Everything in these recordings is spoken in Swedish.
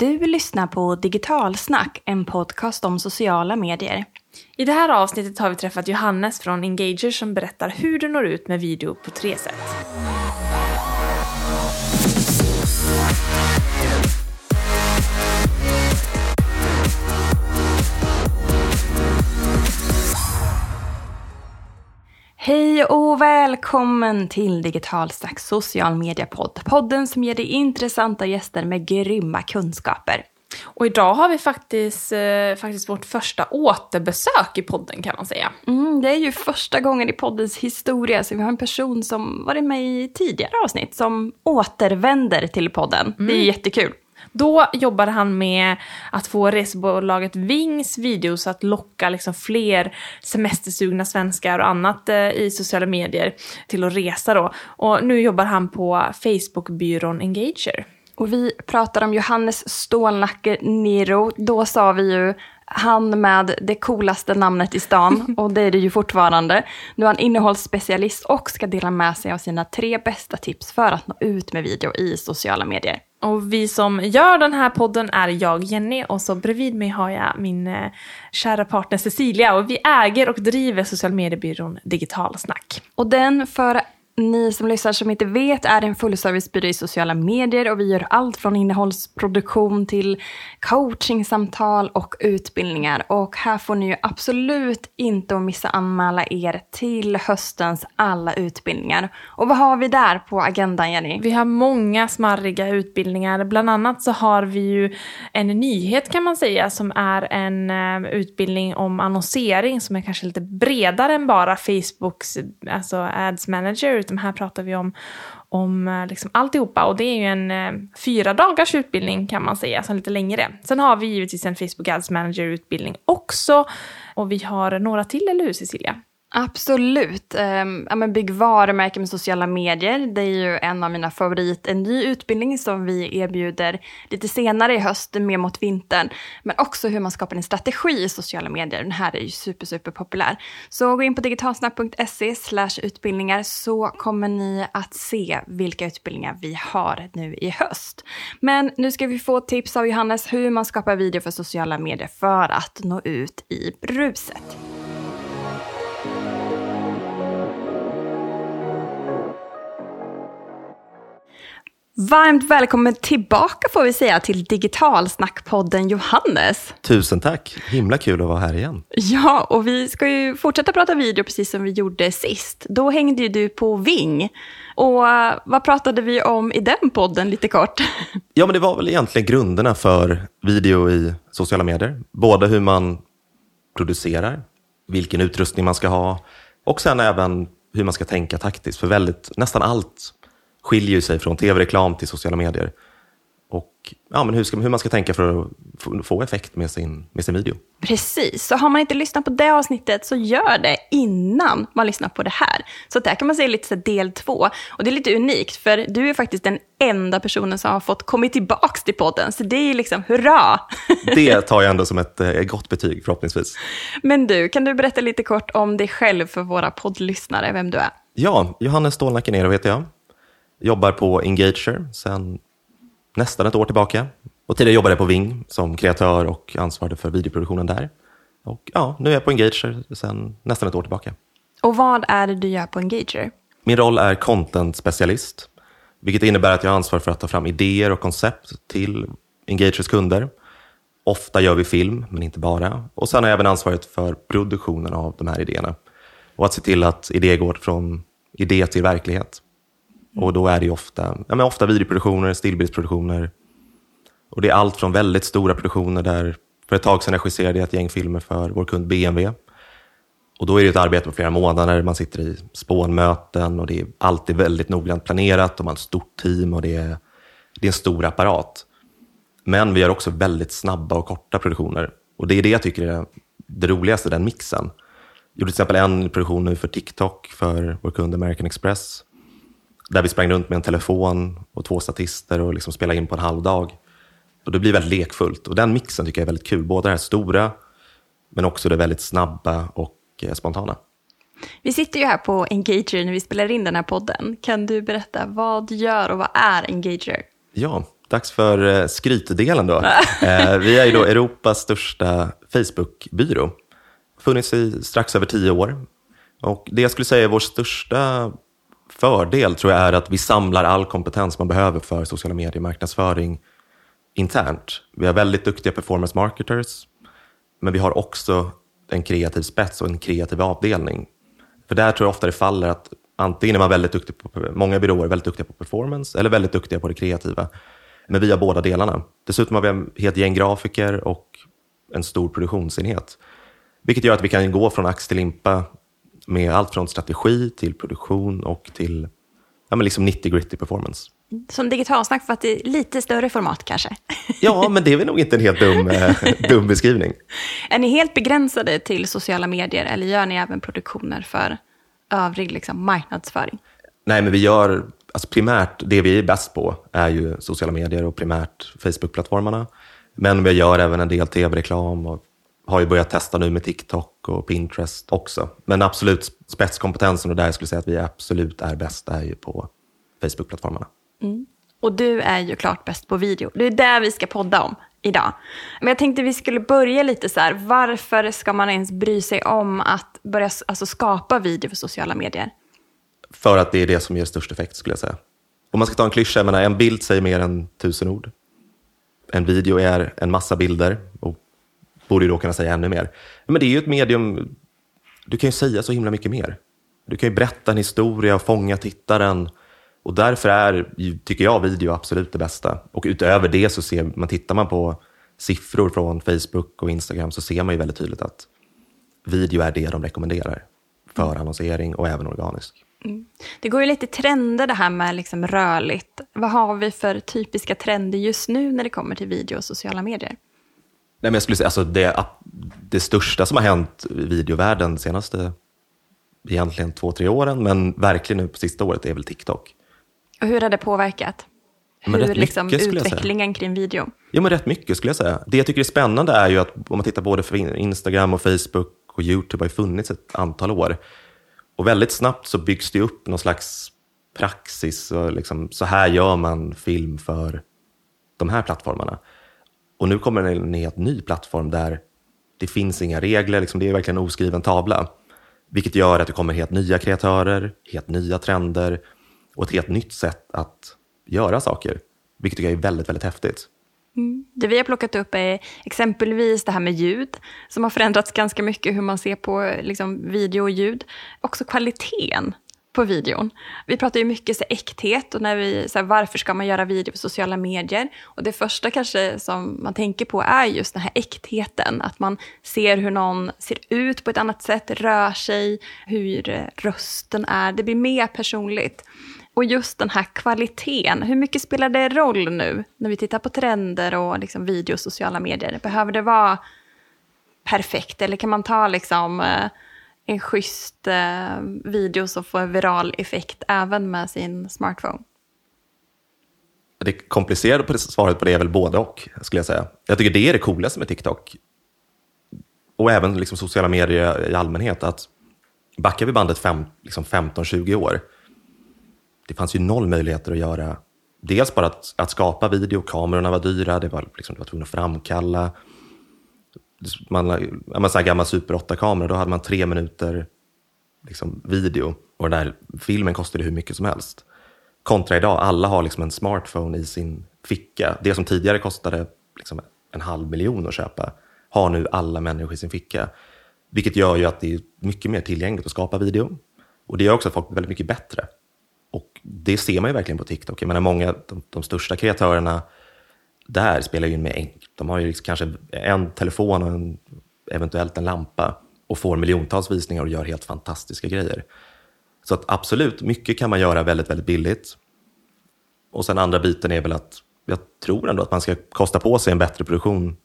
Du lyssnar på Digitalsnack, en podcast om sociala medier. I det här avsnittet har vi träffat Johannes från Engager som berättar hur du når ut med video på tre sätt. Hej och välkommen till Digitalsnacks social media-podd. Podden som ger dig intressanta gäster med grymma kunskaper. Och idag har vi faktiskt, eh, faktiskt vårt första återbesök i podden kan man säga. Mm, det är ju första gången i poddens historia så vi har en person som varit med i tidigare avsnitt som återvänder till podden. Det är ju jättekul. Då jobbade han med att få resebolaget Wings videos att locka liksom fler semestersugna svenskar och annat eh, i sociala medier till att resa då. Och nu jobbar han på Facebookbyrån Engager. Och vi pratar om Johannes Stålnacke Niro. Då sa vi ju han med det coolaste namnet i stan och det är det ju fortfarande. Nu är han innehållsspecialist och ska dela med sig av sina tre bästa tips för att nå ut med video i sociala medier. Och vi som gör den här podden är jag, Jenny, och så bredvid mig har jag min eh, kära partner Cecilia. Och vi äger och driver social mediebyrån Digitalsnack. Och den, för ni som lyssnar som inte vet, är en fullservicebyrå i sociala medier och vi gör allt från innehållsproduktion till coachingsamtal och utbildningar. Och här får ni ju absolut inte att missa anmäla er till höstens alla utbildningar. Och vad har vi där på agendan, Jenny? Vi har många smarriga utbildningar. Bland annat så har vi ju en nyhet kan man säga som är en eh, utbildning om annonsering som är kanske lite bredare än bara Facebooks alltså ads manager. Utan här pratar vi om, om eh, liksom alltihopa. Och det är ju en eh, fyra dagars utbildning kan man säga, så lite längre. Sen har vi givetvis en Facebook ads manager utbildning också. Och vi har några till, eller hur Cecilia? Absolut. Um, ja, men bygg varumärken med sociala medier. Det är ju en av mina favoriter. En ny utbildning som vi erbjuder lite senare i höst, mer mot vintern. Men också hur man skapar en strategi i sociala medier. Den här är ju super, super populär. Så gå in på digitalsnap.se utbildningar så kommer ni att se vilka utbildningar vi har nu i höst. Men nu ska vi få tips av Johannes hur man skapar video för sociala medier för att nå ut i bruset. Varmt välkommen tillbaka får vi säga till Digitalsnackpodden Johannes. Tusen tack, himla kul att vara här igen. Ja, och vi ska ju fortsätta prata video precis som vi gjorde sist. Då hängde ju du på Ving. Och uh, vad pratade vi om i den podden lite kort? Ja, men det var väl egentligen grunderna för video i sociala medier. Både hur man producerar, vilken utrustning man ska ha och sen även hur man ska tänka taktiskt. För väldigt, nästan allt skiljer sig från tv-reklam till sociala medier. Och ja, men hur, ska, hur man ska tänka för att få, effekt med sin, med sin video. Precis, så har man inte lyssnat på det avsnittet så gör det innan man lyssnar på det här. Så där kan man säga lite del två. Och det är lite unikt, för du är faktiskt den enda personen som har fått kommit tillbaka till podden. Så det är liksom hurra! Det tar jag ändå som ett, ett gott betyg förhoppningsvis. Men du, kan du berätta lite kort om dig själv för våra poddlyssnare, vem du är? Ja, Johannes Stålnacke Nero heter jag. Jobbar på Engager sedan nästan ett år tillbaka. Och tidigare jobbade jag på Ving som kreatör och ansvarade för videoproduktionen där. Och ja, nu är jag på Engager sedan nästan ett år tillbaka. Och vad är det du gör på Engager? Min roll är content-specialist, vilket innebär att jag har ansvar för att ta fram idéer och koncept till Engagers kunder. Ofta gör vi film, men inte bara. Och sen har jag även ansvaret för produktionen av de här idéerna. Och att se till att idéer går från idé till verklighet. Mm. Och då är det ofta, ja, men ofta videoproduktioner, stillbildsproduktioner. Och det är allt från väldigt stora produktioner där för ett tag sedan regisserade jag ett gäng filmer för vår kund BMW. Och då är det ett arbete på flera månader, man sitter i spånmöten och det är alltid väldigt noggrant planerat och man har ett stort team och det är, det är en stor apparat. Men vi gör också väldigt snabba och korta produktioner. Och det är det jag tycker är det roligaste, den mixen. Jag gjorde till exempel en produktion nu för TikTok för vår kund American Express där vi sprang runt med en telefon och två statister och liksom spelade in på en halv dag. Och det blir väldigt lekfullt. Och den mixen tycker jag är väldigt kul. Både det här stora, men också det väldigt snabba och eh, spontana. Vi sitter ju här på Engager när vi spelar in den här podden. Kan du berätta vad du gör och vad är Engager? Ja, dags för eh, skrytdelen då. Eh, vi är ju då Europas största Facebookbyrå. Funnits i strax över tio år. Och det jag skulle säga är vår största fördel tror jag är att vi samlar all kompetens man behöver för sociala medier marknadsföring internt. Vi har väldigt duktiga performance marketers, men vi har också en kreativ spets och en kreativ avdelning. För där tror jag ofta det faller att antingen är man väldigt duktig på, många byråer är väldigt duktiga på performance eller väldigt duktiga på det kreativa. Men vi har båda delarna. Dessutom har vi en helt gäng grafiker och en stor produktionsenhet. Vilket gör att vi kan gå från ax till limpa med allt från strategi till produktion och till ja, men liksom 90 gritty performance. Som digitalsnack för att det är lite större format kanske? Ja, men det är väl nog inte en helt dum, eh, dum beskrivning. Är ni helt begränsade till sociala medier eller gör ni även produktioner för övrig liksom, marknadsföring? Nej, men vi gör alltså primärt, det vi är bäst på är ju sociala medier och primärt Facebook-plattformarna. Men vi gör även en del tv-reklam och har ju börjat testa nu med TikTok och Pinterest också. Men absolut spetskompetensen och där jag skulle säga att vi absolut är bäst är ju på Facebook-plattformarna. Mm. Och du är ju klart bäst på video. Det är det vi ska podda om idag. Men jag tänkte vi skulle börja lite så här, varför ska man ens bry sig om att börja alltså, skapa video för sociala medier? För att det är det som ger störst effekt skulle jag säga. Om man ska ta en klyscha, menar, en bild säger mer än tusen ord. En video är en massa bilder och borde ju då kunna säga ännu mer. Men det är ju ett medium, du kan ju säga så himla mycket mer. Du kan ju berätta en historia och fånga tittaren. Och därför är, tycker jag, video absolut det bästa. Och utöver det så ser man, tittar man på siffror från Facebook och Instagram så ser man ju väldigt tydligt att video är det de rekommenderar för annonsering och även organisk. Mm. Det går ju lite trender det här med liksom rörligt. Vad har vi för typiska trender just nu när det kommer till video och sociala medier? Nej, men jag skulle säga, alltså det, det största som har hänt i videovärlden de senaste egentligen två, tre åren, men verkligen nu på sista året är väl TikTok. Och hur har det påverkat? Men hur liksom mycket, utvecklingen kring video? Ja, men rätt mycket skulle jag säga. Det jag tycker är spännande är ju att om man tittar både för Instagram och Facebook och YouTube har ju funnits ett antal år. Och väldigt snabbt så byggs det upp någon slags praxis. Och liksom, så här gör man film för de här plattformarna. Och nu kommer en helt ny plattform där det finns inga regler, liksom det är verkligen en oskriven tavla. Vilket gör att det kommer helt nya kreatörer, helt nya trender och ett helt nytt sätt att göra saker. Vilket jag är väldigt, väldigt häftigt. Mm. Det vi har plockat upp är exempelvis det här med ljud, som har förändrats ganska mycket hur man ser på liksom, video och ljud. Också kvaliteten på videon. Vi pratar ju mycket så äkthet och när vi, så här, varför ska man göra video på sociala medier? Och det första kanske som man tänker på är just den här äktheten. Att man ser hur någon ser ut på ett annat sätt, rör sig, hur rösten är. Det blir mer personligt. Och just den här kvaliteten, hur mycket spelar det roll nu när vi tittar på trender och liksom video och sociala medier? Behöver det vara perfekt eller kan man ta liksom eh, en schysst eh, video som får viral effekt även med sin smartphone? Det komplicerade svaret på det är väl både och, skulle jag säga. Jag tycker det är det coolaste med TikTok. Och även liksom sociala medier i allmänhet. att Backar vi bandet fem, liksom 15-20 år, det fanns ju noll möjligheter att göra Dels bara att, att skapa video, kamerorna var dyra, det var, liksom, det var tvungen att framkalla man, man så gammal Super 8-kamera, då hade man tre minuter liksom, video och den där filmen kostade hur mycket som helst. Kontra idag, alla har liksom en smartphone i sin ficka. Det som tidigare kostade liksom en halv miljon att köpa har nu alla människor i sin ficka. Vilket gör ju att det är mycket mer tillgängligt att skapa video. Och det gör också att folk blir väldigt mycket bättre. Och det ser man ju verkligen på TikTok. Jag menar många, de, de största kreatörerna där spelar ju in med de har ju liksom kanske en telefon och en, eventuellt en lampa och får miljontals visningar och gör helt fantastiska grejer. Så att absolut, mycket kan man göra väldigt, väldigt billigt. Och sen andra biten är väl att jag tror ändå att man ska kosta på sig en bättre produktion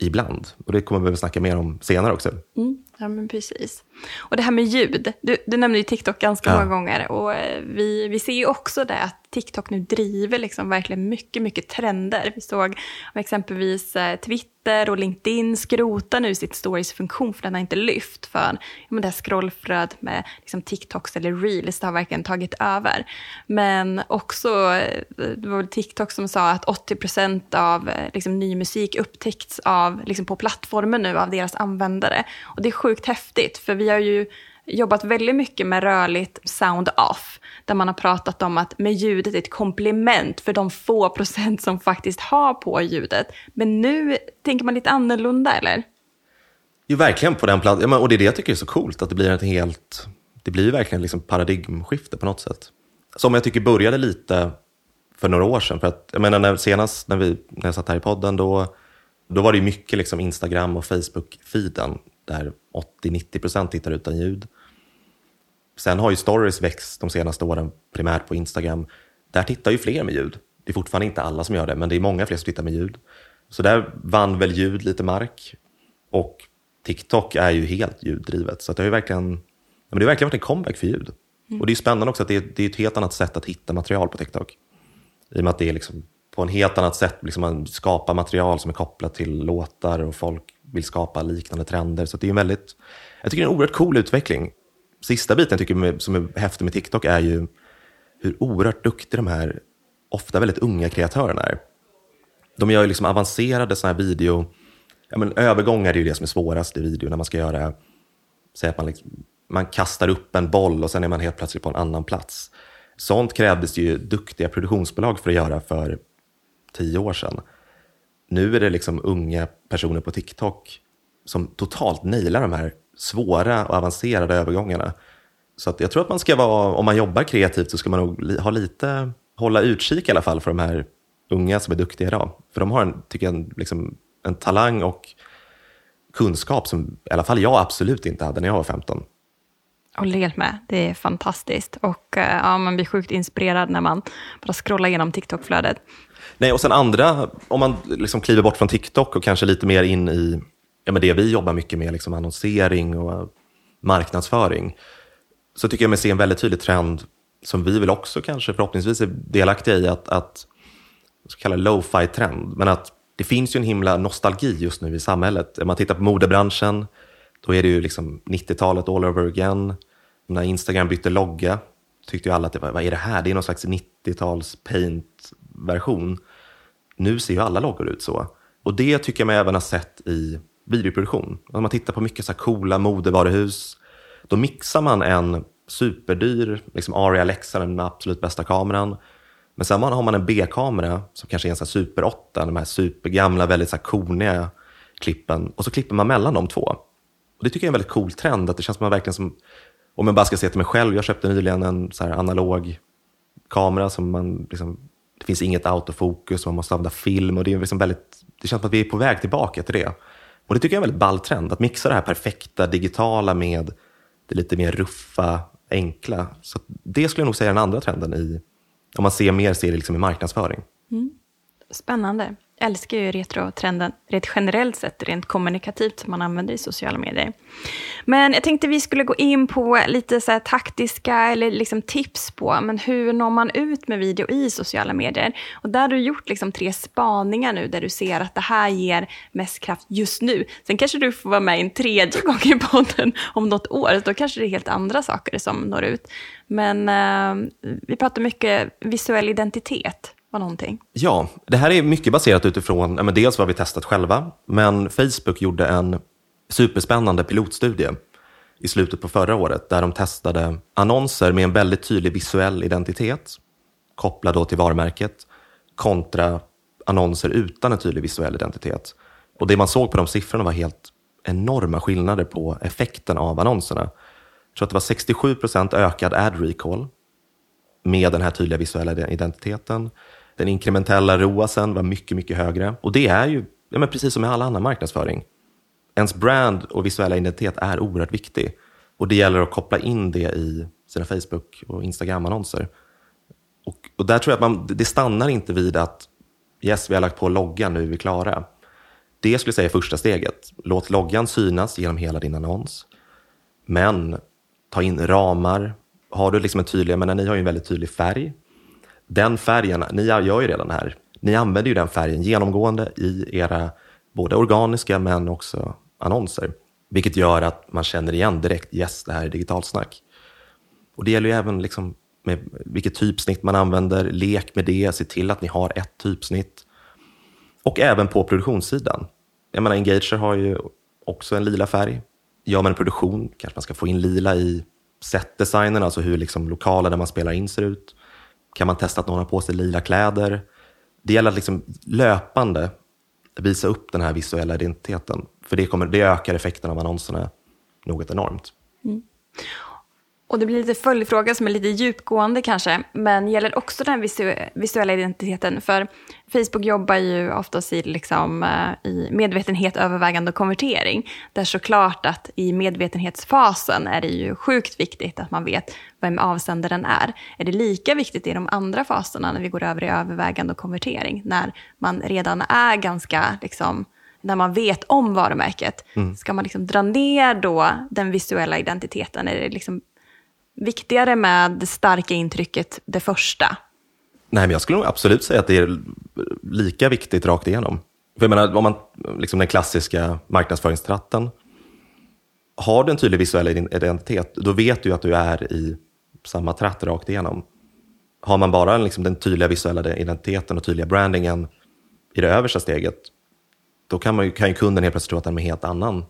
ibland. Och det kommer vi väl snacka mer om senare också. Mm. Ja, men precis. Och det här med ljud, du, du nämnde ju TikTok ganska Ja. många gånger och eh, vi, vi ser ju också det att TikTok nu driver liksom verkligen mycket, mycket trender. Vi såg exempelvis eh, Twitter och LinkedIn skrota nu sitt stories-funktion för den har inte lyft för ja, det här scrollflödet med liksom, TikToks eller reels, det har verkligen tagit över. Men också, eh, det var väl TikTok som sa att 80% av liksom, ny musik upptäckts av, liksom, på plattformen nu av deras användare. Och det sjukt häftigt, för vi har ju jobbat väldigt mycket med rörligt sound off, där man har pratat om att med ljudet är ett komplement för de få procent som faktiskt har på ljudet. Men nu tänker man lite annorlunda, eller? Jo, verkligen på den platsen. Ja, och det är det jag tycker är så coolt, att det blir ett helt, det blir verkligen liksom paradigmskifte på något sätt. Som jag tycker började lite för några år sedan. För att, jag menar, när, senast när, vi, när jag satt här i podden, då, då var det mycket liksom Instagram och Facebook-feeden, där 80-90% tittar utan ljud. Sen har ju stories växt de senaste åren, primärt på Instagram. Där tittar ju fler med ljud. Det är fortfarande inte alla som gör det, men det är många fler som tittar med ljud. Så där vann väl ljud lite mark. Och TikTok är ju helt ljuddrivet. Så det har ju verkligen, men det har verkligen varit en comeback för ljud. Och det är spännande också att det är, det är ett helt annat sätt att hitta material på TikTok. I och med att det är liksom på en helt annat sätt, liksom man skapar material som är kopplat till låtar och folk vill skapa liknande trender. Så det är en väldigt, jag tycker det är en oerhört cool utveckling. Sista biten jag tycker som är häftig med TikTok är ju hur oerhört duktiga de här, ofta väldigt unga kreatörerna är. De gör ju liksom avancerade såna här video, ja men övergångar är ju det som är svårast i video när man ska göra, säg att man, liksom, man kastar upp en boll och sen är man helt plötsligt på en annan plats. Sånt krävdes det ju duktiga produktionsbolag för att göra för tio år sedan. Nu är det liksom unga personer på TikTok som totalt nailar de här svåra och avancerade övergångarna. Så att jag tror att man ska vara, om man jobbar kreativt så ska man nog ha lite, hålla utkik i alla fall för de här unga som är duktiga idag. För de har en, tycker jag, en, liksom, en talang och kunskap som i alla fall jag absolut inte hade när jag var 15. Håller helt med. Det är fantastiskt. Och eh, ja, man blir sjukt inspirerad när man bara scrollar igenom TikTok-flödet. Nej, och sen andra, om man liksom kliver bort från TikTok och kanske lite mer in i ja, men det vi jobbar mycket med, liksom annonsering och marknadsföring, så tycker jag mig se en väldigt tydlig trend som vi väl också kanske förhoppningsvis är delaktiga i, att, att så kallad low-fi-trend, men att det finns ju en himla nostalgi just nu i samhället. Om man tittar på modebranschen, då är det ju liksom 90-talet all over again. När Instagram bytte logga tyckte ju alla att det var, vad är det här? Det är någon slags 90-tals version. Nu ser ju alla loggor ut så. Och det tycker jag mig även ha sett i videoproduktion. Om man tittar på mycket så här coola modevaruhus, då mixar man en superdyr liksom Arri Alexa, den absolut bästa kameran. Men sen har man en B-kamera som kanske är en sån här Super 8, de här supergamla, väldigt så här korniga klippen. Och så klipper man mellan de två. Och Det tycker jag är en väldigt cool trend, att det känns som man verkligen som, om jag bara ska se till mig själv, jag köpte nyligen en så här analog kamera som man liksom, det finns inget autofokus, man måste använda film och det är liksom väldigt, det känns som att vi är på väg tillbaka till det. Och det tycker jag är en väldigt ball trend, att mixa det här perfekta digitala med det lite mer ruffa, enkla. Så det skulle jag nog säga är den andra trenden i, om man ser mer ser det liksom i marknadsföring. Mm. Spännande. Jag älskar ju retrotrenden rent generellt sett, rent kommunikativt som man använder i sociala medier. Men jag tänkte vi skulle gå in på lite så här taktiska eller liksom tips på men hur når man ut med video i sociala medier. Och där har du gjort liksom tre spaningar nu där du ser att det här ger mest kraft just nu. Sen kanske du får vara med en tredje gång i podden om något år. Då kanske det är helt andra saker som når ut. Men eh, vi pratar mycket visuell identitet var någonting. Ja, det här är mycket baserat utifrån ja, men dels vad vi testat själva, men Facebook gjorde en superspännande pilotstudie i slutet på förra året där de testade annonser med en väldigt tydlig visuell identitet kopplad då till varumärket kontra annonser utan en tydlig visuell identitet. Och det man såg på de siffrorna var helt enorma skillnader på effekten av annonserna. Jag tror att det var 67 procent ökad ad recall med den här tydliga visuella identiteten. Den inkrementella ROASen var mycket, mycket högre. Och det är ju, ja, men precis som med all annan marknadsföring, ens brand och visuella identitet är oerhört viktig. Och det gäller att koppla in det i sina Facebook och Instagram-annonser. Och, och där tror jag att man, det stannar inte vid att yes, vi har lagt på loggan, nu är vi klara. det skulle jag säga är första steget. Låt loggan synas genom hela din annons. Men ta in ramar. Har du liksom en tydlig, men ni har ju en väldigt tydlig färg. Den färgen, ni gör ju redan det här. Ni använder ju den färgen genomgående i era både organiska men också annonser. Vilket gör att man känner igen direkt, yes, det här är digitalsnack. Och det gäller ju även liksom med vilket typsnitt man använder, lek med det, se till att ni har ett typsnitt. Och även på produktionssidan. Jag menar, Engager har ju också en lila färg. Gör man en produktion kanske man ska få in lila i setdesignen, alltså hur liksom lokalen där man spelar in ser ut. Kan man testa att någon har på sig lila kläder? Det gäller att liksom löpande visa upp den här visuella identiteten. För det, kommer, det ökar effekten av annonserna något enormt. Mm. Och det blir lite följdfråga som är lite djupgående kanske, men gäller också den visu visuella identiteten. För Facebook jobbar ju oftast i, liksom, uh, i medvetenhet, övervägande och konvertering. Där såklart att i medvetenhetsfasen är det ju sjukt viktigt att man vet vem avsändaren är. Är det lika viktigt i de andra faserna när vi går över i övervägande och konvertering? När man redan är ganska liksom, när man vet om varumärket, mm. ska man liksom dra ner då den visuella identiteten? Är det liksom viktigare med det starka intrycket det första? Nej, men jag skulle nog absolut säga att det är lika viktigt rakt igenom. För jag menar, om man, liksom den klassiska marknadsföringstratten, har du en tydlig visuell identitet, då vet du att du är i samma tratt rakt igenom. Har man bara liksom den tydliga visuella identiteten och tydliga brandingen i det översta steget, då kan, man ju, kan ju kunden helt plötsligt tro att den är en helt annan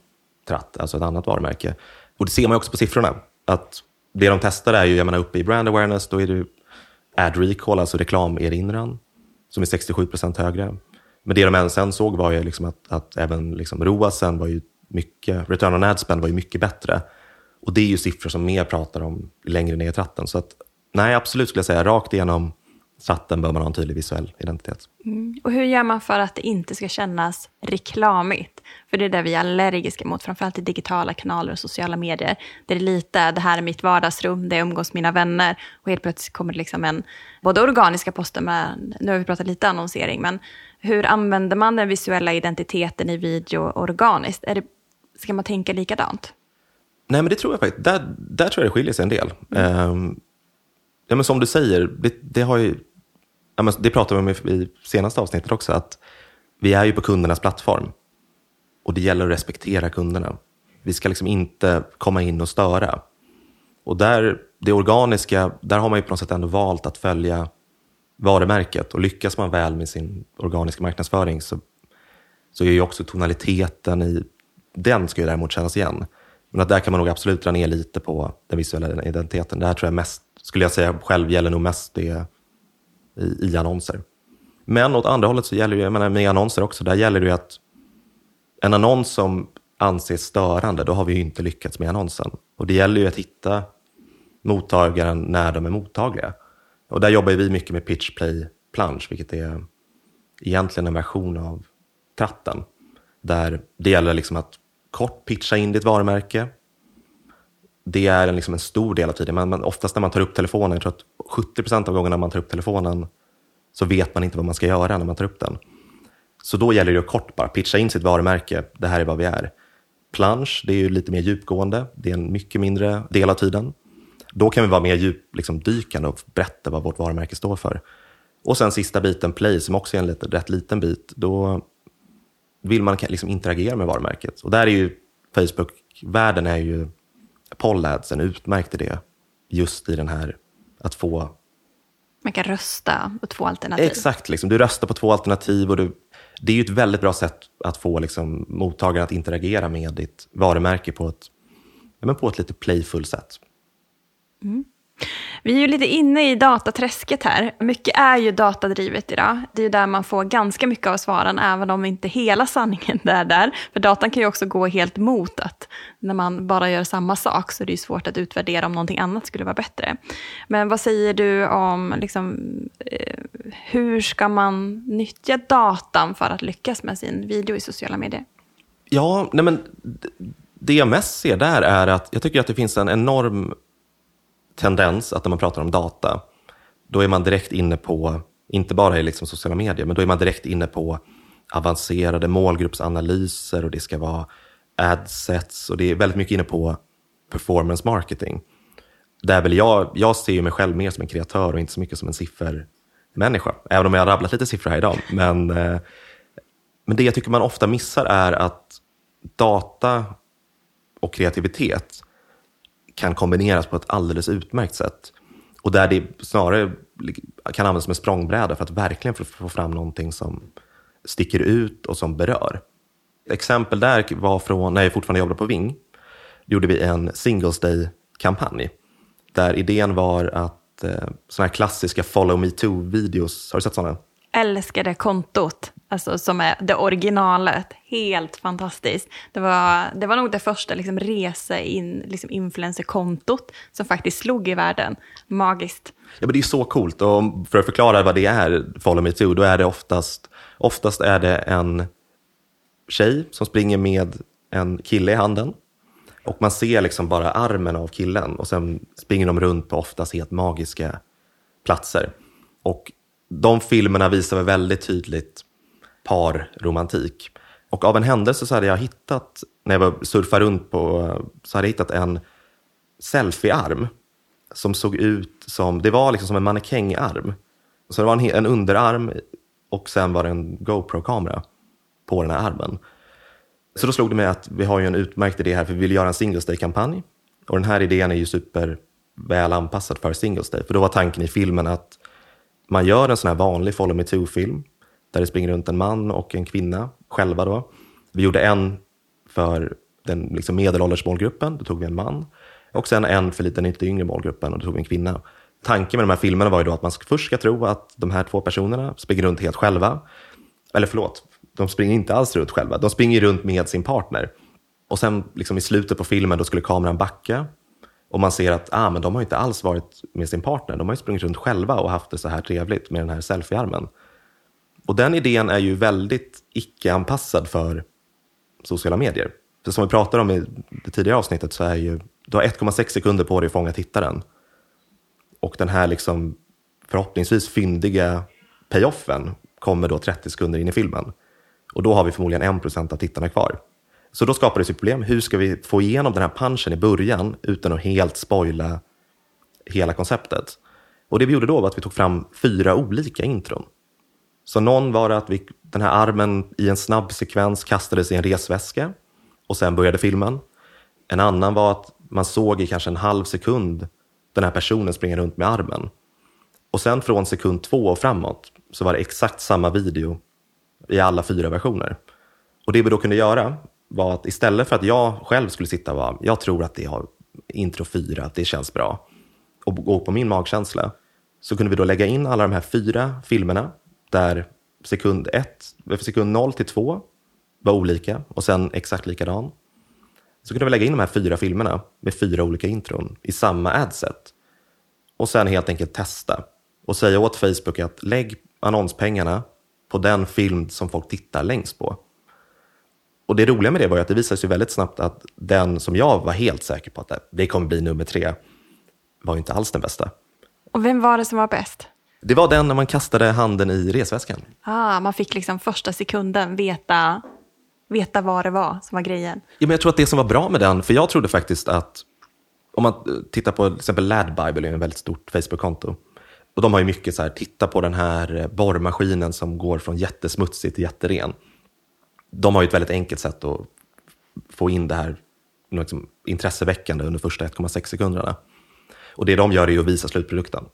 tratt, alltså ett annat varumärke. Och det ser man ju också på siffrorna, att det de testar är ju, jag menar uppe i brand awareness, då är det ad recall, alltså reklamerinran, som är 67 procent högre. Men det de sen såg var ju liksom att, att även liksom ROASen var ju mycket, return on ad spend var ju mycket bättre. Och det är ju siffror som mer pratar om längre ner i tratten. Så att, nej, absolut skulle jag säga, rakt igenom tratten bör man ha en tydlig visuell identitet. Mm. Och hur gör man för att det inte ska kännas reklamigt? För det är det vi är allergiska mot, framförallt i digitala kanaler och sociala medier. Där det är lite, det här är mitt vardagsrum, där jag umgås mina vänner. Och helt plötsligt kommer det liksom en, både organiska poster, men nu har vi pratat lite annonsering, men hur använder man den visuella identiteten i video organiskt? Är det, ska man tänka likadant? Nej, men det tror jag faktiskt. Där, där tror jag det skiljer sig en del. Mm. Um, ja, men som du säger, det, det har ju, ja, men det pratade vi om i senaste avsnittet också, att vi är ju på kundernas plattform. Och det gäller att respektera kunderna. Vi ska liksom inte komma in och störa. Och där, det organiska, där har man ju på något sätt ändå valt att följa varumärket. Och lyckas man väl med sin organiska marknadsföring så, så är ju också tonaliteten i den ska ju däremot kännas igen. Men att där kan man nog absolut dra ner lite på den visuella identiteten. Det här tror jag mest, skulle jag säga själv, gäller nog mest det i, i annonser. Men åt andra hållet så gäller det, jag menar med annonser också, där gäller det ju att en annons som anses störande, då har vi ju inte lyckats med annonsen. Och det gäller ju att hitta mottagaren när de är mottagliga. Och där jobbar vi mycket med pitch, play, plunge, vilket är egentligen en version av tratten. Där det gäller liksom att kort pitcha in ditt varumärke. Det är en, liksom en stor del av tiden, men oftast när man tar upp telefonen, jag tror att 70 procent av gångerna man tar upp telefonen så vet man inte vad man ska göra när man tar upp den. Så då gäller det att kort bara pitcha in sitt varumärke. Det här är vad vi är. Plunge, det är ju lite mer djupgående. Det är en mycket mindre del av tiden. Då kan vi vara mer djupdykande liksom, och berätta vad vårt varumärke står för. Och sen sista biten, play, som också är en lite, rätt liten bit. Då vill man liksom interagera med varumärket. Och där är ju Facebook-världen är ju Pollads utmärkt i det. Just i den här att få... Man kan rösta på två alternativ. Exakt, liksom. du röstar på två alternativ och du det är ju ett väldigt bra sätt att få liksom, mottagaren att interagera med ditt varumärke på ett, men på ett lite playful sätt. Mm. Vi är ju lite inne i dataträsket här. Mycket är ju datadrivet idag. Det är ju där man får ganska mycket av svaren, även om inte hela sanningen är där. För datan kan ju också gå helt mot att när man bara gör samma sak så är det ju svårt att utvärdera om någonting annat skulle vara bättre. Men vad säger du om liksom, eh, hur ska man nyttja datan för att lyckas med sin video i sociala medier? Ja, nej men det jag mest ser där är att jag tycker att det finns en enorm tendens att när man pratar om data, då är man direkt inne på, inte bara i liksom sociala medier, men då är man direkt inne på avancerade målgruppsanalyser och det ska vara adsets och det är väldigt mycket inne på performance marketing. Där väl jag, jag ser ju mig själv mer som en kreatör och inte så mycket som en siffermänniska. Även om jag har rabblat lite siffror här idag. Men, eh, men det jag tycker man ofta missar är att data och kreativitet kan kombineras på ett alldeles utmärkt sätt. Och där det snarare kan användas som en språngbräda för att verkligen få fram någonting som sticker ut och som berör. Exempel där var från när jag fortfarande jobbade på Ving. Då gjorde vi en Singles Day-kampanj. Där idén var att eh, sådana här klassiska Follow Me Too-videos, har du sett sådana? Älskade kontot, alltså som är det originalet. Helt fantastiskt. Det var, det var nog det första liksom, rese in, liksom influencerkontot som faktiskt slog i världen. Magiskt. Ja, men det är så coolt. Och för att förklara vad det är, Follow Me Too, då är det oftast, oftast är det en tjej som springer med en kille i handen. Och man ser liksom bara armen av killen och sen springer de runt på oftast helt magiska platser. Och de filmerna visar väldigt tydligt parromantik. Och av en händelse så hade jag hittat, när jag surfade runt på, så hade jag hittat en selfiearm som såg ut som, det var liksom som en mannekängarm. Så det var en, en underarm och sen var det en GoPro-kamera på den här armen. Så då slog det mig att vi har ju en utmärkt idé här, för vi vill göra en Singles Day-kampanj. Och den här idén är ju super väl anpassad för Singles Day. För då var tanken i filmen att man gör en sån här vanlig Follow Me To-film, där det springer runt en man och en kvinna själva då. Vi gjorde en för den liksom medelålders målgruppen, då tog vi en man. Och sen en för lite, lite yngre målgruppen och då tog vi en kvinna. Tanken med de här filmerna var ju då att man först ska tro att de här två personerna springer runt helt själva. Eller förlåt, de springer inte alls runt själva. De springer runt med sin partner. Och sen liksom i slutet på filmen då skulle kameran backa och man ser att ah, men de har inte alls varit med sin partner. De har ju sprungit runt själva och haft det så här trevligt med den här selfiearmen. Och den idén är ju väldigt icke-anpassad för sociala medier. För som vi pratade om i det tidigare avsnittet så är ju, du har 1,6 sekunder på dig att fånga tittaren. Och den här liksom förhoppningsvis fyndiga payoffen kommer då 30 sekunder in i filmen. Och då har vi förmodligen 1% av tittarna kvar. Så då skapades ett problem. Hur ska vi få igenom den här punchen i början utan att helt spoila hela konceptet? Och det vi gjorde då var att vi tog fram fyra olika intron. Så någon var det att vi, den här armen i en snabb sekvens kastades i en resväska och sen började filmen. En annan var att man såg i kanske en halv sekund den här personen springa runt med armen. Och sen från sekund två och framåt så var det exakt samma video i alla fyra versioner. Och det vi då kunde göra var att istället för att jag själv skulle sitta och vara, jag tror att det har intro fyra, att det känns bra, och gå på min magkänsla, så kunde vi då lägga in alla de här fyra filmerna där sekund ett, eh, sekund noll till två var olika och sen exakt likadan. Så kunde vi lägga in de här fyra filmerna med fyra olika intron i samma adset. Och sen helt enkelt testa och säga åt Facebook att lägg annonspengarna på den film som folk tittar längst på. Och det roliga med det var ju att det visade sig väldigt snabbt att den som jag var helt säker på att det kommer bli nummer tre var ju inte alls den bästa. Och vem var det som var bäst? Det var den när man kastade handen i resväskan. Ah, man fick liksom första sekunden veta, veta vad det var som var grejen. Ja, men jag tror att det som var bra med den, för jag trodde faktiskt att om man tittar på till exempel Lad Bible, är en väldigt stort Facebook-konto. Och de har ju mycket så här, titta på den här borrmaskinen som går från jättesmutsig till jätteren de har ju ett väldigt enkelt sätt att få in det här liksom, intresseväckande under första 1,6 sekunderna. Och det de gör är att visa slutprodukten.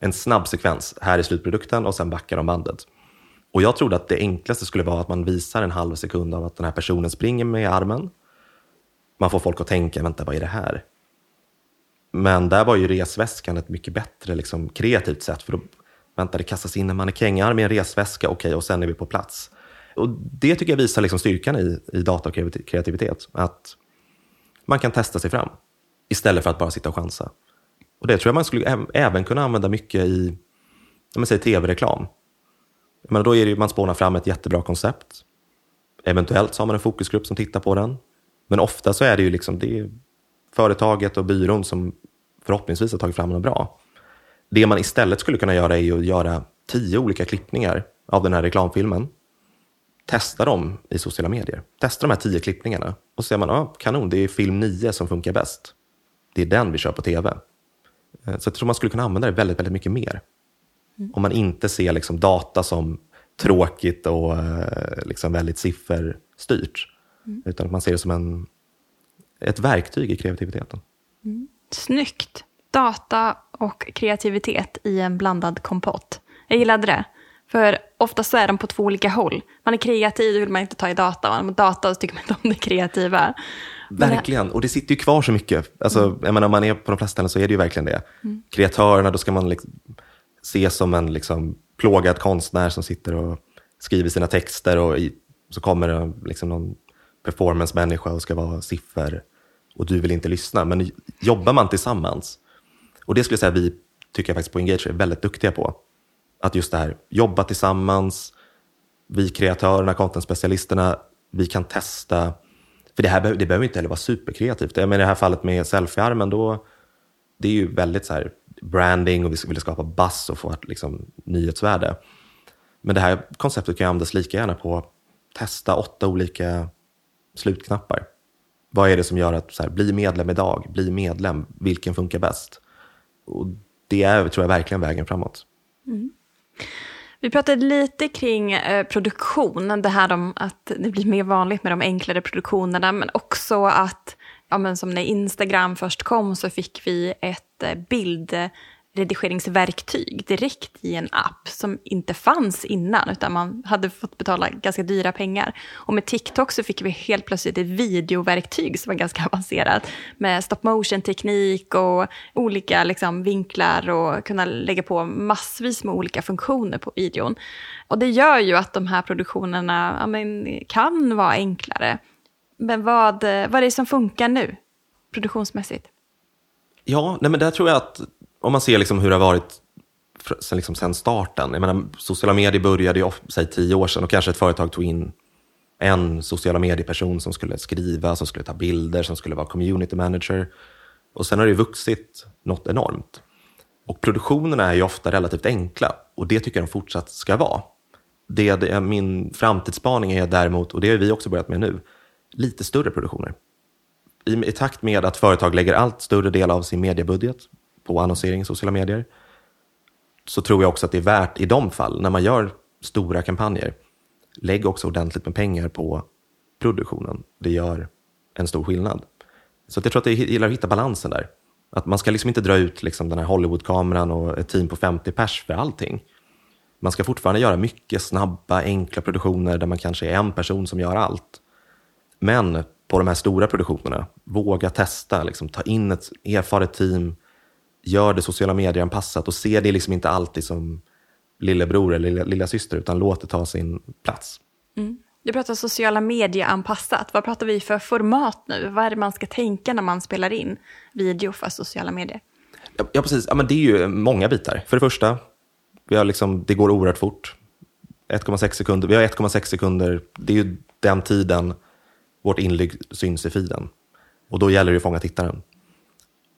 En snabb sekvens, här är slutprodukten och sen backar de bandet. Och jag trodde att det enklaste skulle vara att man visar en halv sekund av att den här personen springer med armen. Man får folk att tänka, vänta vad är det här? Men där var ju resväskan ett mycket bättre liksom, kreativt sätt. För då, vänta, det kastas in en mannekängarm i en resväska, okej, okay, och sen är vi på plats. Och Det tycker jag visar liksom styrkan i, i data och kreativitet. Att man kan testa sig fram istället för att bara sitta och chansa. Och Det tror jag man skulle även kunna använda mycket i tv-reklam. då är det, man spånar fram ett jättebra koncept. Eventuellt så har man en fokusgrupp som tittar på den. Men ofta så är det ju liksom det företaget och byrån som förhoppningsvis har tagit fram något bra. Det man istället skulle kunna göra är att göra tio olika klippningar av den här reklamfilmen testa dem i sociala medier. Testa de här tio klippningarna och så ser man, ja, kanon, det är film nio som funkar bäst. Det är den vi kör på tv. Eh, så jag tror man skulle kunna använda det väldigt, väldigt mycket mer. Mm. Om man inte ser liksom data som tråkigt och eh, liksom väldigt sifferstyrt. Mm. Utan att man ser det som en, ett verktyg i kreativiteten. Mm. Snyggt! Data och kreativitet i en blandad kompott. Jag gillade det. För oftast så är de på två olika håll. Man är kreativ, då vill man inte ta i data. Man är data, så tycker man inte om det kreativa. Verkligen, och det sitter ju kvar så mycket. Alltså, mm. jag menar, om man är på de flesta ställen så är det ju verkligen det. Mm. Kreatörerna, då ska man liksom ses som en liksom, plågad konstnär som sitter och skriver sina texter och i, så kommer det liksom någon performance-människa och ska vara siffer och du vill inte lyssna. Men jobbar man tillsammans, och det skulle jag säga vi tycker jag faktiskt på Engage är väldigt duktiga på, att just det här, jobba tillsammans, vi kreatörerna, content-specialisterna, vi kan testa, för det här det behöver inte heller vara superkreativt. Men i det här fallet med selfiearmen, då, det är ju väldigt så här branding och vi vill skapa buzz och få ett liksom, nyhetsvärde. Men det här konceptet kan ju användas lika gärna på att testa åtta olika slutknappar. Vad är det som gör att så här, bli medlem idag, bli medlem, vilken funkar bäst? Och det är, tror jag, verkligen vägen framåt. Mm. Vi pratade lite kring eh, produktion, det här om att det blir mer vanligt med de enklare produktionerna, men också att, ja, men som när Instagram först kom så fick vi ett eh, bild eh, redigeringsverktyg direkt i en app som inte fanns innan, utan man hade fått betala ganska dyra pengar. Och med TikTok så fick vi helt plötsligt ett videoverktyg som var ganska avancerat med stop motion-teknik och olika liksom, vinklar och kunna lägga på massvis med olika funktioner på videon. Och det gör ju att de här produktionerna ja, men, kan vara enklare. Men vad, vad är det som funkar nu, produktionsmässigt? Ja, nej men där tror jag att om man ser liksom hur det har varit sen, liksom sen starten. Jag menar, sociala medier började ju säg tio år sedan och kanske ett företag tog in en sociala medieperson som skulle skriva, som skulle ta bilder, som skulle vara community manager. Och sen har det vuxit något enormt. Och produktionerna är ju ofta relativt enkla och det tycker jag de fortsatt ska vara. Det, det min framtidsspaning är däremot, och det har vi också börjat med nu, lite större produktioner. I, I takt med att företag lägger allt större del av sin mediebudget på annonsering i sociala medier, så tror jag också att det är värt i de fall, när man gör stora kampanjer, lägg också ordentligt med pengar på produktionen. Det gör en stor skillnad. Så jag tror att det gäller att hitta balansen där. Att man ska liksom inte dra ut liksom den här Hollywood-kameran och ett team på 50 pers för allting. Man ska fortfarande göra mycket snabba, enkla produktioner där man kanske är en person som gör allt. Men på de här stora produktionerna, våga testa, liksom, ta in ett erfaret team, gör det sociala medier-anpassat och se det liksom inte alltid som lillebror eller lilla, lilla syster utan låt det ta sin plats. Mm. Du pratar sociala medier-anpassat. Vad pratar vi för format nu? Vad är det man ska tänka när man spelar in video för sociala medier? Ja, ja precis. Ja, men det är ju många bitar. För det första, vi har liksom, det går oerhört fort. 1,6 sekunder. Vi har 1,6 sekunder. Det är ju den tiden vårt inlägg syns i feeden. Och då gäller det att fånga tittaren.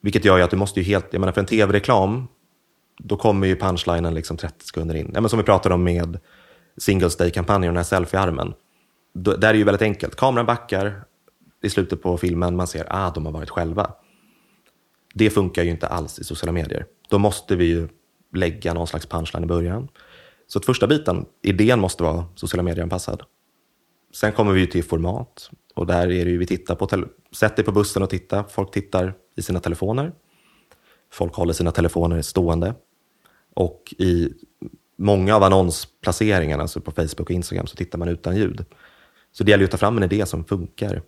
Vilket gör ju att du måste ju helt, jag menar för en tv-reklam, då kommer ju punchlinen liksom 30 sekunder in. Ja, men som vi pratade om med Singles Day-kampanjen och den här selfie-armen. Där är det ju väldigt enkelt. Kameran backar i slutet på filmen, man ser att ah, de har varit själva. Det funkar ju inte alls i sociala medier. Då måste vi ju lägga någon slags punchline i början. Så att första biten, idén måste vara sociala medier-anpassad. Sen kommer vi ju till format och där är det ju vi tittar på, sätt dig på bussen och titta. Folk tittar i sina telefoner. Folk håller sina telefoner stående. Och i många av annonsplaceringarna, alltså på Facebook och Instagram, så tittar man utan ljud. Så det gäller att ta fram en idé som funkar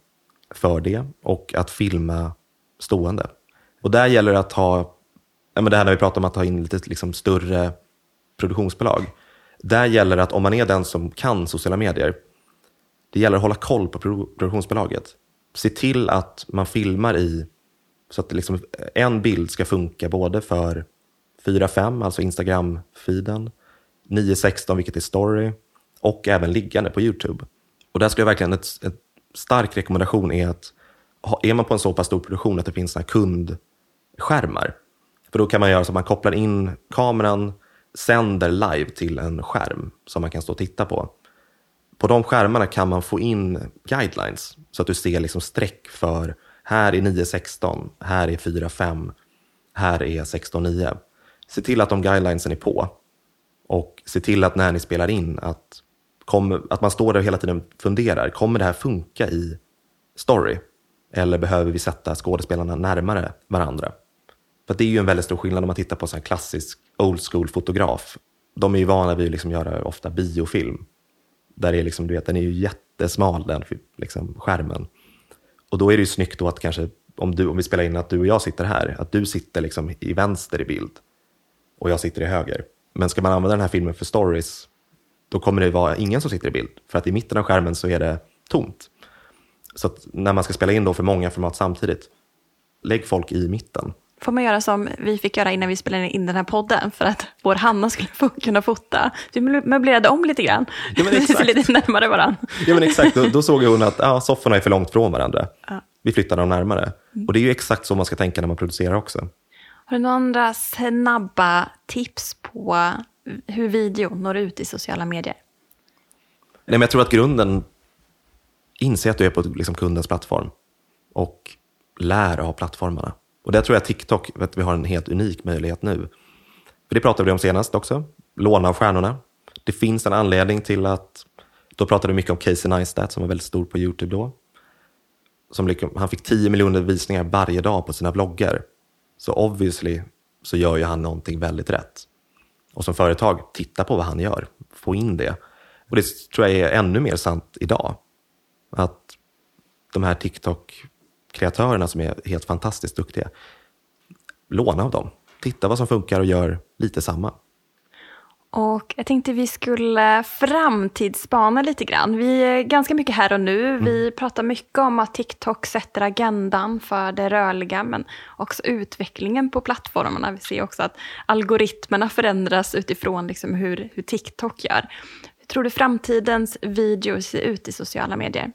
för det och att filma stående. Och där gäller det att ha, ja men det här när vi pratar om att ta in lite liksom större produktionsbolag. Där gäller det att om man är den som kan sociala medier, det gäller att hålla koll på produktionsbolaget. Se till att man filmar i så att liksom en bild ska funka både för 4.5, alltså Instagram-feeden, 9.16, vilket är story, och även liggande på YouTube. Och där skulle jag verkligen, ett, ett stark rekommendation är att är man på en så pass stor produktion att det finns såna kundskärmar, för då kan man göra så att man kopplar in kameran, sänder live till en skärm som man kan stå och titta på på de skärmarna kan man få in guidelines så att du ser liksom streck för här är 9.16, här är 4.5, här är 16.9. Se till att de guidelinesen är på och se till att när ni spelar in att, kommer, att man står där och hela tiden funderar, kommer det här funka i story? Eller behöver vi sätta skådespelarna närmare varandra? För det är ju en väldigt stor skillnad om man tittar på en klassisk old school fotograf. De är ju vana vid att liksom göra ofta biofilm. Där är liksom, du vet, den är ju jättesmal den liksom, skärmen. Och då är det ju snyggt då att kanske, om, du, om vi spelar in att du och jag sitter här, att du sitter liksom i vänster i bild och jag sitter i höger. Men ska man använda den här filmen för stories, då kommer det vara ingen som sitter i bild. För att i mitten av skärmen så är det tomt. Så att när man ska spela in då för många format samtidigt, lägg folk i mitten. Får man göra som vi fick göra innan vi spelade in den här podden för att vår Hanna skulle få, kunna fota. Vi möblerade om lite grann. Ja, men exakt. lite närmare varandra. Ja men exakt, då, då såg hon att ah, sofforna är för långt från varandra. Ja. Vi flyttar dem närmare. Mm. Och det är ju exakt så man ska tänka när man producerar också. Har du några andra snabba tips på hur video når ut i sociala medier? Nej, men jag tror att grunden, inse att du är på liksom kundens plattform och lär av plattformarna. Och där tror jag TikTok, att vi har en helt unik möjlighet nu. För det pratade vi om senast också, låna av stjärnorna. Det finns en anledning till att, då pratade vi mycket om Casey Neistat som var väldigt stor på YouTube då. Som han fick 10 miljoner visningar varje dag på sina vloggar. Så obviously så gör ju han någonting väldigt rätt. Och som företag, titta på vad han gör. Få in det. Och det tror jag är ännu mer sant idag. Att de här TikTok, TikTok-kreatörerna som är helt fantastiskt duktiga, låna av dem. Titta vad som funkar och gör lite samma. Och jag tänkte vi skulle framtidsspana lite grann. Vi är ganska mycket här och nu. Mm. Vi pratar mycket om att TikTok sätter agendan för det rörliga, men också utvecklingen på plattformarna. Vi ser också att algoritmerna förändras utifrån liksom hur, hur TikTok gör. Hur tror du framtidens video ser ut i sociala medier?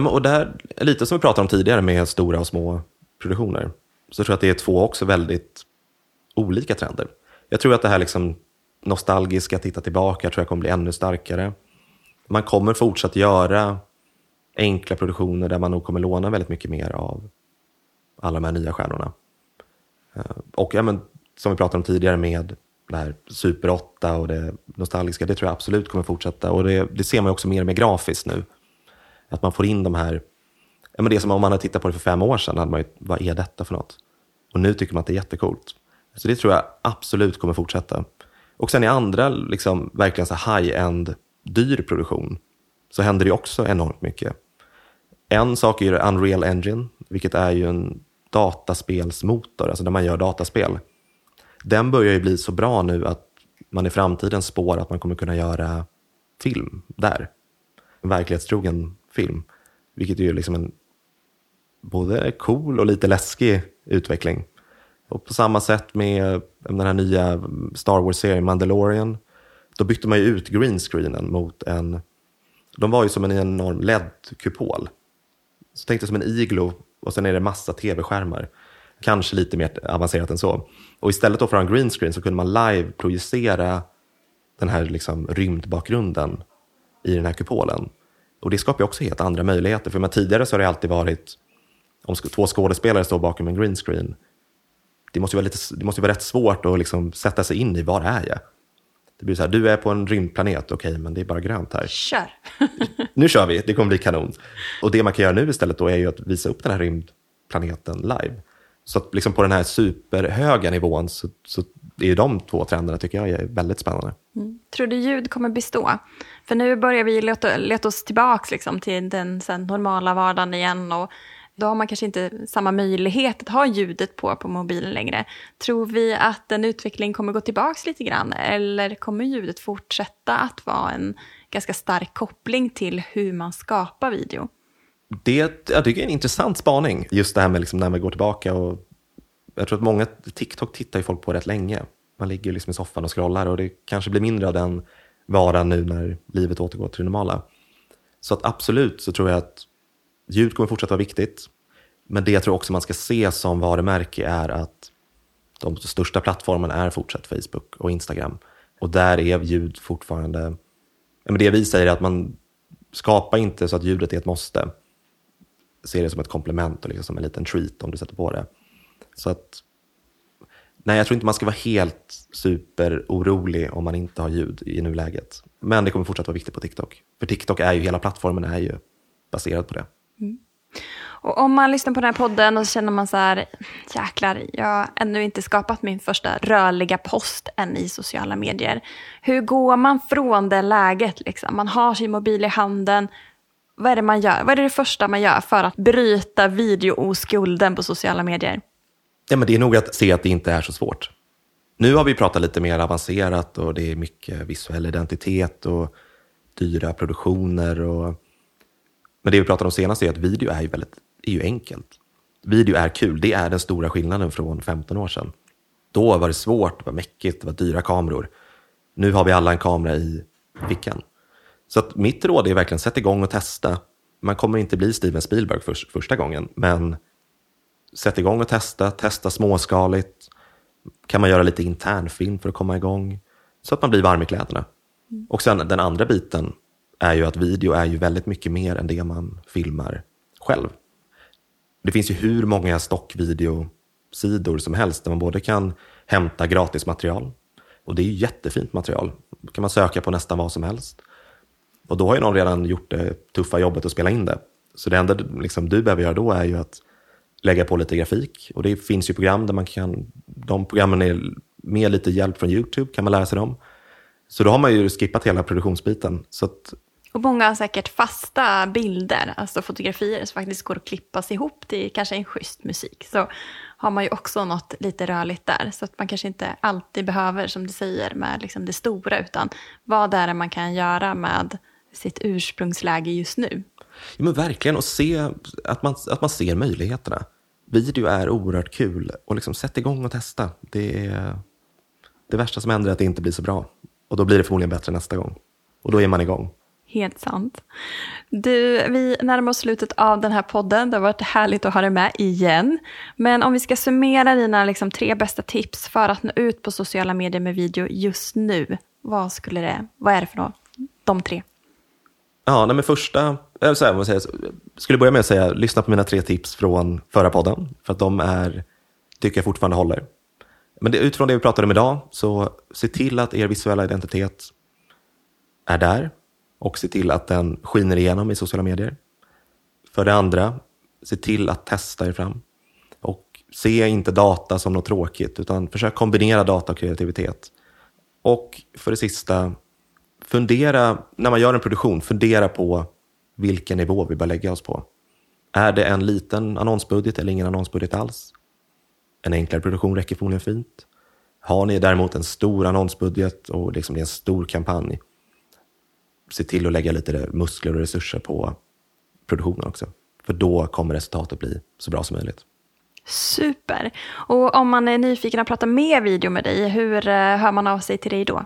Nej, och där, lite som vi pratade om tidigare med stora och små produktioner, så tror jag att det är två också väldigt olika trender. Jag tror att det här liksom nostalgiska, titta tillbaka, tror jag kommer bli ännu starkare. Man kommer fortsatt göra enkla produktioner där man nog kommer låna väldigt mycket mer av alla de här nya stjärnorna. Eh, och ja, men, som vi pratade om tidigare med det här Super 8 och det nostalgiska, det tror jag absolut kommer fortsätta. Och det, det ser man också mer och mer grafiskt nu. Att man får in de här, ja, men det som om man hade tittat på det för fem år sedan, hade man ju, vad är detta för något? Och nu tycker man att det är jättecoolt. Så det tror jag absolut kommer fortsätta. Och sen i andra, liksom, verkligen så high-end, dyr produktion, så händer det också enormt mycket. En sak är ju Unreal Engine, vilket är ju en dataspelsmotor, alltså där man gör dataspel. Den börjar ju bli så bra nu att man i framtiden spår att man kommer kunna göra film där. En verklighetstrogen film. Vilket är ju liksom en både cool och lite läskig utveckling. Och på samma sätt med eh, den här nya mm, Star Wars-serien Mandalorian. Då bytte man ju ut greenscreenen mot en... De var ju som en enorm LED-kupol. Så tänkte som en iglo och sen är det massa tv-skärmar. Kanske lite mer avancerat än så. Och istället för att ha en greenscreen så kunde man live projicera den här liksom rymdbakgrunden i den här kupolen. Och det skapar också helt andra möjligheter. För tidigare så har det alltid varit, om två skådespelare står bakom en greenscreen, det måste, vara lite, det måste vara rätt svårt att liksom sätta sig in i var är jag? Det blir så här, du är på en rymdplanet, okej, okay, men det är bara grönt här. Kör! nu kör vi, det kommer bli kanon. Och det man kan göra nu istället då är ju att visa upp den här rymdplaneten live. Så att liksom på den här superhöga nivån så, så är de två trenderna tycker jag är väldigt spännande. Mm. Tror du ljud kommer bestå? För nu börjar vi leta, leta oss tillbaka liksom till den sen, normala vardagen igen och då har man kanske inte samma möjlighet att ha ljudet på på mobilen längre. Tror vi att den utveckling kommer gå tillbaka lite grann eller kommer ljudet fortsätta att vara en ganska stark koppling till hur man skapar video? Det jag tycker är en intressant spaning, just det här med liksom när man går tillbaka. Och jag tror att många, TikTok tittar ju folk på rätt länge. Man ligger liksom i soffan och scrollar och det kanske blir mindre av den varan nu när livet återgår till det normala. Så att absolut så tror jag att ljud kommer fortsätta vara viktigt. Men det jag tror också man ska se som varumärke är att de största plattformarna är fortsatt Facebook och Instagram. Och där är ljud fortfarande... Men det vi säger är att man, skapa inte så att ljudet är ett måste. Se det som ett komplement och liksom som en liten treat om du sätter på det. Så att, nej, jag tror inte man ska vara helt superorolig om man inte har ljud i nuläget. Men det kommer fortsatt vara viktigt på TikTok. För TikTok är ju, hela plattformen är ju baserad på det. Mm. Och om man lyssnar på den här podden och så känner man så här, jäklar, jag har ännu inte skapat min första rörliga post än i sociala medier. Hur går man från det läget? Liksom? Man har sin mobil i handen. Vad är det man gör? Vad är det första man gör för att bryta videooskulden på sociala medier? Ja, men det är nog att se att det inte är så svårt. Nu har vi pratat lite mer avancerat och det är mycket visuell identitet och dyra produktioner. Och... Men det vi pratade om senast är att video är ju, väldigt, är ju enkelt. Video är kul, det är den stora skillnaden från 15 år sedan. Då var det svårt, det var mäckigt, det var dyra kameror. Nu har vi alla en kamera i fickan. Så att mitt råd är verkligen sätt igång och testa. Man kommer inte bli Steven Spielberg för, första gången, men sätt igång och testa, testa småskaligt. Kan man göra lite internfilm för att komma igång? Så att man blir varm i kläderna. Och sen den andra biten är ju att video är ju väldigt mycket mer än det man filmar själv. Det finns ju hur många stockvideosidor som helst där man både kan hämta gratismaterial och det är ju jättefint material. Då kan man söka på nästan vad som helst. Och då har ju någon redan gjort det tuffa jobbet att spela in det. Så det enda liksom, du behöver göra då är ju att lägga på lite grafik. Och det finns ju program där man kan, de programmen är med lite hjälp från YouTube, kan man lära sig dem. Så då har man ju skippat hela produktionsbiten. Så att, Och många har säkert fasta bilder, alltså fotografier som faktiskt går att klippas ihop till kanske en schysst musik. Så har man ju också något lite rörligt där. Så att man kanske inte alltid behöver, som du säger, med liksom det stora, utan vad är det man kan göra med sitt ursprungsläge just nu? ja, men verkligen, och se att man, att man ser möjligheterna. Video är oerhört kul och liksom sätt igång och testa. Det, är, det värsta som händer är att det inte blir så bra. Och då blir det förmodligen bättre nästa gång. Och då är man igång. Helt sant. Du, vi närmar oss slutet av den här podden. Det har varit härligt att ha dig med igen. Men om vi ska summera dina liksom, tre bästa tips för att nå ut på sociala medier med video just nu. Vad, skulle det, vad är det för något? De tre. Ja, nej, men första, så här, jag skulle börja med att säga, lyssna på mina tre tips från förra podden, för att de är, tycker jag fortfarande håller. Men det, utifrån det vi pratade om idag, så se till att er visuella identitet är där och se till att den skiner igenom i sociala medier. För det andra, se till att testa er fram. Och se inte data som något tråkigt, utan försök kombinera data och kreativitet. Och för det sista, fundera, när man gör en produktion, fundera på vilken nivå vi bör lägga oss på. Är det en liten annonsbudget eller ingen annonsbudget alls? En enklare produktion räcker förmodligen fint. Har ni däremot en stor annonsbudget och liksom det är en stor kampanj, se till att lägga lite muskler och resurser på produktionen också. För då kommer resultatet bli så bra som möjligt. Super. Och om man är nyfiken att prata mer video med dig, hur eh, hör man av sig till dig då?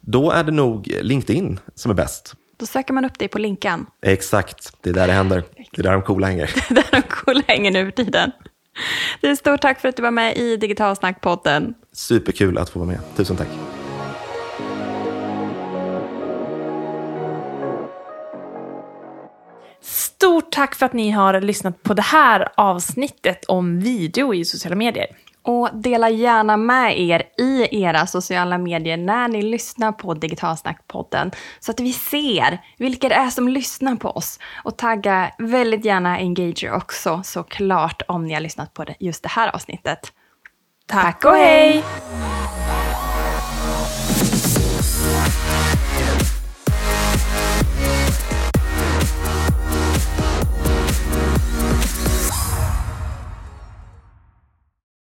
Då är det nog LinkedIn som är bäst. Då söker man upp dig på Linkan. Exakt, det är där det händer. Det är där de coola hänger. Där de coola hänger nu för tiden. Du, stort tack för att du var med i Digitalsnack-podden. Superkul att få vara med. Tusen tack. Stort tack för att ni har lyssnat på det här avsnittet om video i sociala medier. Och dela gärna med er i era sociala medier när ni lyssnar på Digitalsnack-podden. Så att vi ser vilka det är som lyssnar på oss. Och tagga väldigt gärna Engager också såklart om ni har lyssnat på just det här avsnittet. Tack och hej!